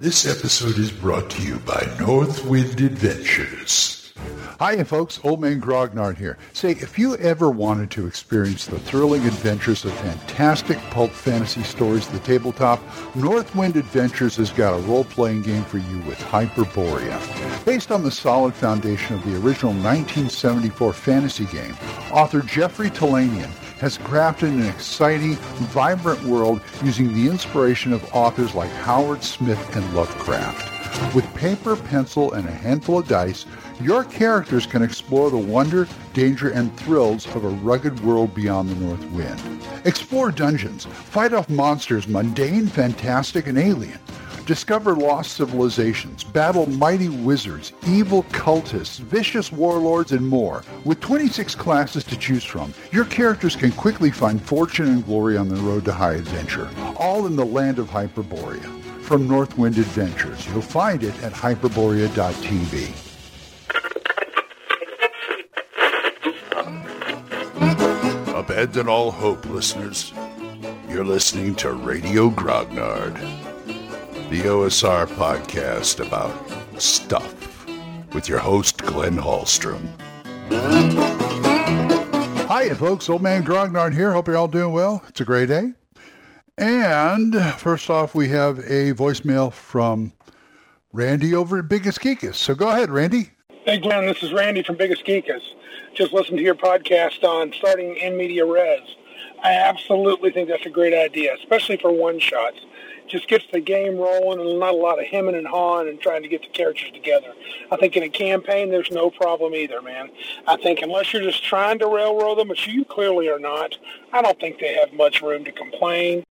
This episode is brought to you by Northwind Adventures. Hi, folks. Old Man Grognard here. Say, if you ever wanted to experience the thrilling adventures of fantastic pulp fantasy stories at the tabletop, Northwind Adventures has got a role-playing game for you with Hyperborea. Based on the solid foundation of the original 1974 fantasy game, author Jeffrey Talanian has crafted an exciting, vibrant world using the inspiration of authors like Howard Smith and Lovecraft. With paper, pencil, and a handful of dice, your characters can explore the wonder, danger, and thrills of a rugged world beyond the North Wind. Explore dungeons, fight off monsters mundane, fantastic, and alien. Discover lost civilizations, battle mighty wizards, evil cultists, vicious warlords, and more. With 26 classes to choose from, your characters can quickly find fortune and glory on the road to high adventure, all in the land of Hyperborea. From Northwind Adventures, you'll find it at hyperborea.tv. Abandon all hope, listeners. You're listening to Radio Grognard, the OSR podcast about stuff, with your host, Glenn Hallstrom. Hi, folks. Old Man Grognard here. Hope you're all doing well. It's a great day. And first off, we have a voicemail from Randy over at Biggest Geekus. So go ahead, Randy. Hey, Glenn, this is Randy from Biggest Geekus. Just listened to your podcast on starting in media res. I absolutely think that's a great idea, especially for one-shots. Just gets the game rolling and not a lot of hemming and hawing and trying to get the characters together. I think in a campaign, there's no problem either, man. I think unless you're just trying to railroad them, which you clearly are not, I don't think they have much room to complain.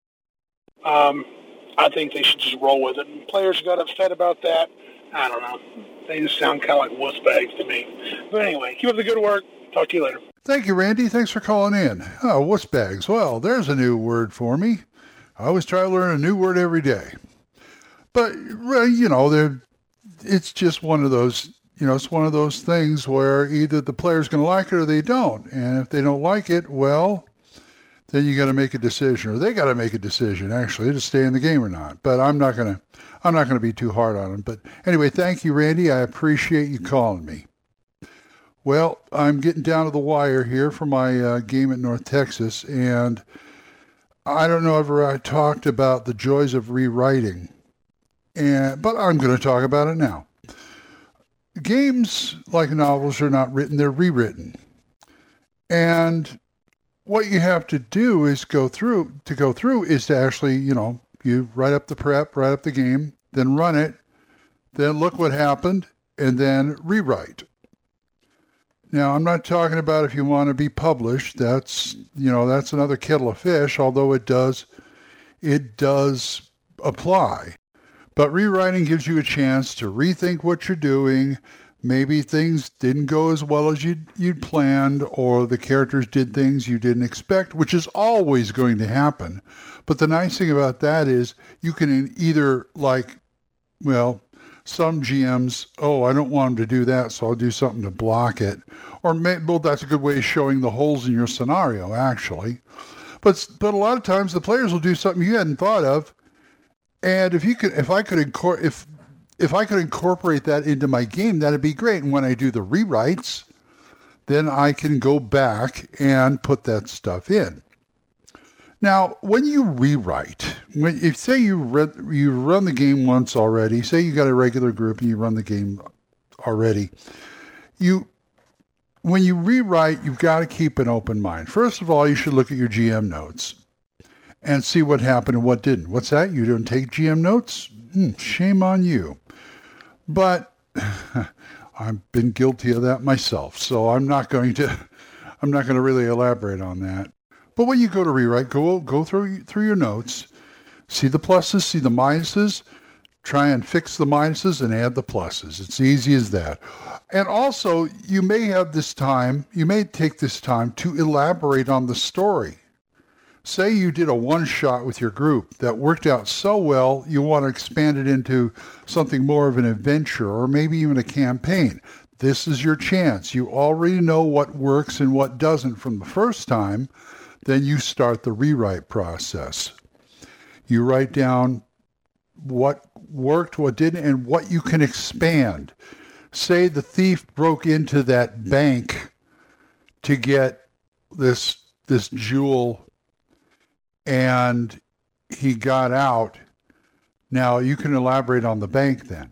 Um, I think they should just roll with it. And players got upset about that. I don't know. They just sound kind of like wuss bags to me. But anyway, keep up the good work. Talk to you later. Thank you, Randy. Thanks for calling in. Oh, wuss bags. Well, there's a new word for me. I always try to learn a new word every day. But, you know, it's just one of those, you know, it's one of those things where either the player's going to like it or they don't. And if they don't like it, well, then you got to make a decision, or they got to make a decision actually to stay in the game or not. But I'm not gonna, I'm not gonna be too hard on them. But anyway, thank you, Randy. I appreciate you calling me. Well, I'm getting down to the wire here for my uh, game at North Texas, and I don't know ever I talked about the joys of rewriting, and but I'm going to talk about it now. Games like novels are not written; they're rewritten, and what you have to do is go through to go through is to actually, you know, you write up the prep, write up the game, then run it, then look what happened, and then rewrite. Now, I'm not talking about if you want to be published. That's, you know, that's another kettle of fish, although it does it does apply. But rewriting gives you a chance to rethink what you're doing, maybe things didn't go as well as you'd, you'd planned, or the characters did things you didn't expect, which is always going to happen. But the nice thing about that is you can either, like, well, some GMs, oh, I don't want them to do that, so I'll do something to block it. Or, maybe, well, that's a good way of showing the holes in your scenario, actually. But, but a lot of times the players will do something you hadn't thought of. And if you could, if I could, incor- if if I could incorporate that into my game, that'd be great. And when I do the rewrites, then I can go back and put that stuff in. Now, when you rewrite, when if say you read, you run the game once already, say you got a regular group and you run the game already, you when you rewrite, you've got to keep an open mind. First of all, you should look at your GM notes and see what happened and what didn't. What's that? You don't take GM notes? Hmm, shame on you. But I've been guilty of that myself, so I'm not going to I'm not going to really elaborate on that. But when you go to rewrite, go go through through your notes, see the pluses, see the minuses, try and fix the minuses and add the pluses. It's easy as that. And also, you may have this time, you may take this time to elaborate on the story. Say you did a one shot with your group that worked out so well, you want to expand it into something more of an adventure or maybe even a campaign. This is your chance. You already know what works and what doesn't from the first time. Then you start the rewrite process. You write down what worked, what didn't, and what you can expand. Say the thief broke into that bank to get this this jewel and he got out. Now you can elaborate on the bank then.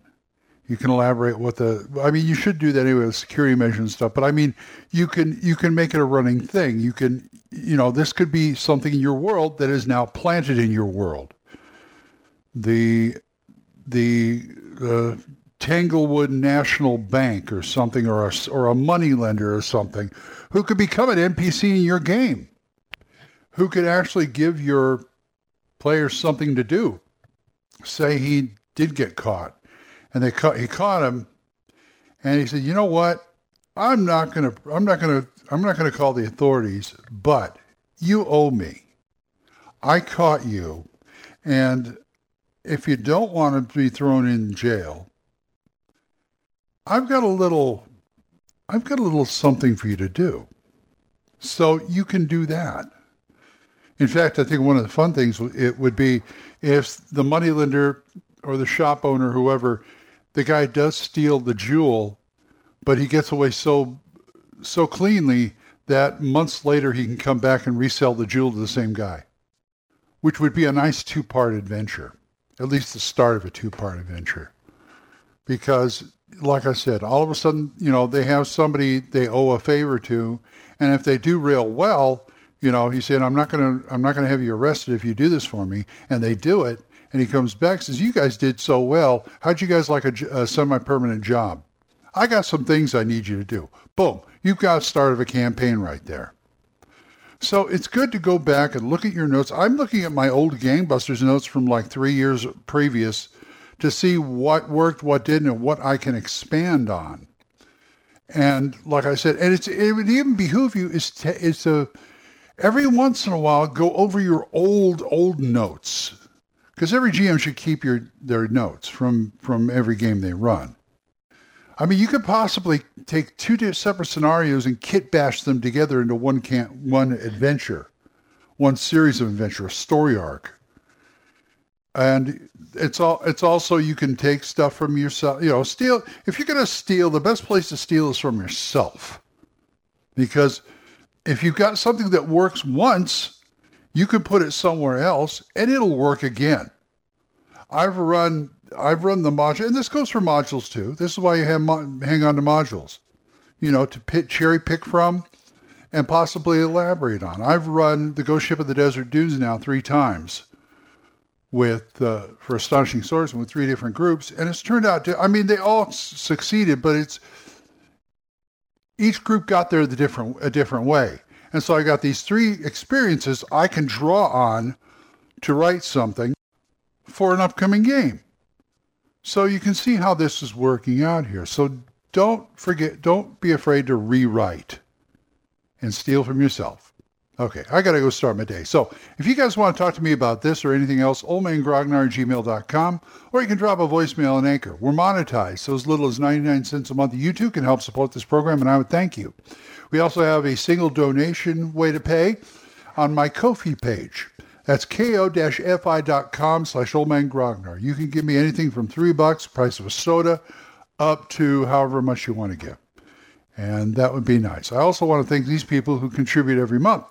You can elaborate what the I mean you should do that anyway with security measures and stuff, but I mean you can you can make it a running thing. You can you know, this could be something in your world that is now planted in your world. The the uh, Tanglewood National Bank or something, or a, or a money lender or something, who could become an NPC in your game, who could actually give your players something to do. Say he did get caught, and they caught he caught him, and he said, "You know what? I'm not gonna I'm not gonna I'm not gonna call the authorities, but you owe me. I caught you, and if you don't want to be thrown in jail, I've got a little I've got a little something for you to do. So you can do that. In fact, I think one of the fun things it would be if the moneylender or the shop owner, whoever, the guy does steal the jewel, but he gets away so so cleanly that months later he can come back and resell the jewel to the same guy, which would be a nice two-part adventure at least the start of a two-part adventure. Because, like I said, all of a sudden, you know, they have somebody they owe a favor to, and if they do real well, you know, he said, "I'm not gonna, I'm not gonna have you arrested if you do this for me," and they do it, and he comes back says, "You guys did so well. How'd you guys like a, a semi-permanent job? I got some things I need you to do. Boom, you've got start of a campaign right there." So it's good to go back and look at your notes. I'm looking at my old Gangbusters notes from like three years previous to see what worked, what didn't, and what I can expand on. And like I said, and it's it would even behoove you is to is to every once in a while go over your old old notes because every GM should keep your their notes from from every game they run. I mean, you could possibly take two separate scenarios and kit bash them together into one can one adventure, one series of adventure, a story arc. And it's all it's also you can take stuff from yourself. You know, steal if you're gonna steal, the best place to steal is from yourself. Because if you've got something that works once, you can put it somewhere else and it'll work again. I've run I've run the module, and this goes for modules too. This is why you have mo- hang on to modules, you know, to pit, cherry pick from and possibly elaborate on. I've run the Ghost Ship of the Desert Dunes now three times with uh, for Astonishing Swordsmen with three different groups, and it's turned out to. I mean, they all s- succeeded, but it's each group got there the different a different way, and so I got these three experiences I can draw on to write something for an upcoming game. So you can see how this is working out here. So don't forget, don't be afraid to rewrite and steal from yourself. Okay, I got to go start my day. So if you guys want to talk to me about this or anything else, oldmangrognar gmail.com, or you can drop a voicemail on Anchor. We're monetized, so as little as 99 cents a month. You too can help support this program, and I would thank you. We also have a single donation way to pay on my Ko-fi page. That's ko-fi.com slash oldmangrognar. You can give me anything from three bucks, price of a soda, up to however much you want to give. And that would be nice. I also want to thank these people who contribute every month.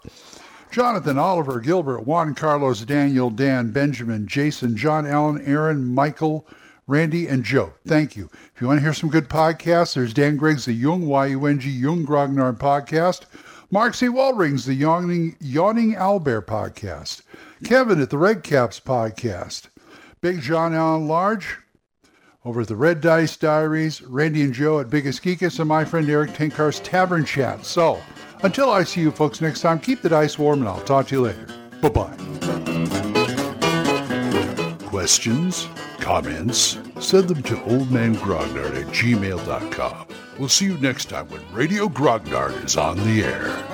Jonathan, Oliver, Gilbert, Juan Carlos, Daniel, Dan, Benjamin, Jason, John Allen, Aaron, Michael, Randy, and Joe. Thank you. If you want to hear some good podcasts, there's Dan Gregg's The Yung, Y-U-N-G, Yung Grognar podcast. Mark C. Waldring's The Yawning, Yawning Owlbear podcast. Kevin at the Red Caps podcast. Big John Allen Large over at the Red Dice Diaries. Randy and Joe at Biggest Geekus. And my friend Erik Tenkar's Tavern Chat. So, until I see you folks next time, keep the dice warm and I'll talk to you later. Bye-bye. Questions? Comments? Send them to oldmangrognard at gmail.com. We'll see you next time when Radio Grognard is on the air.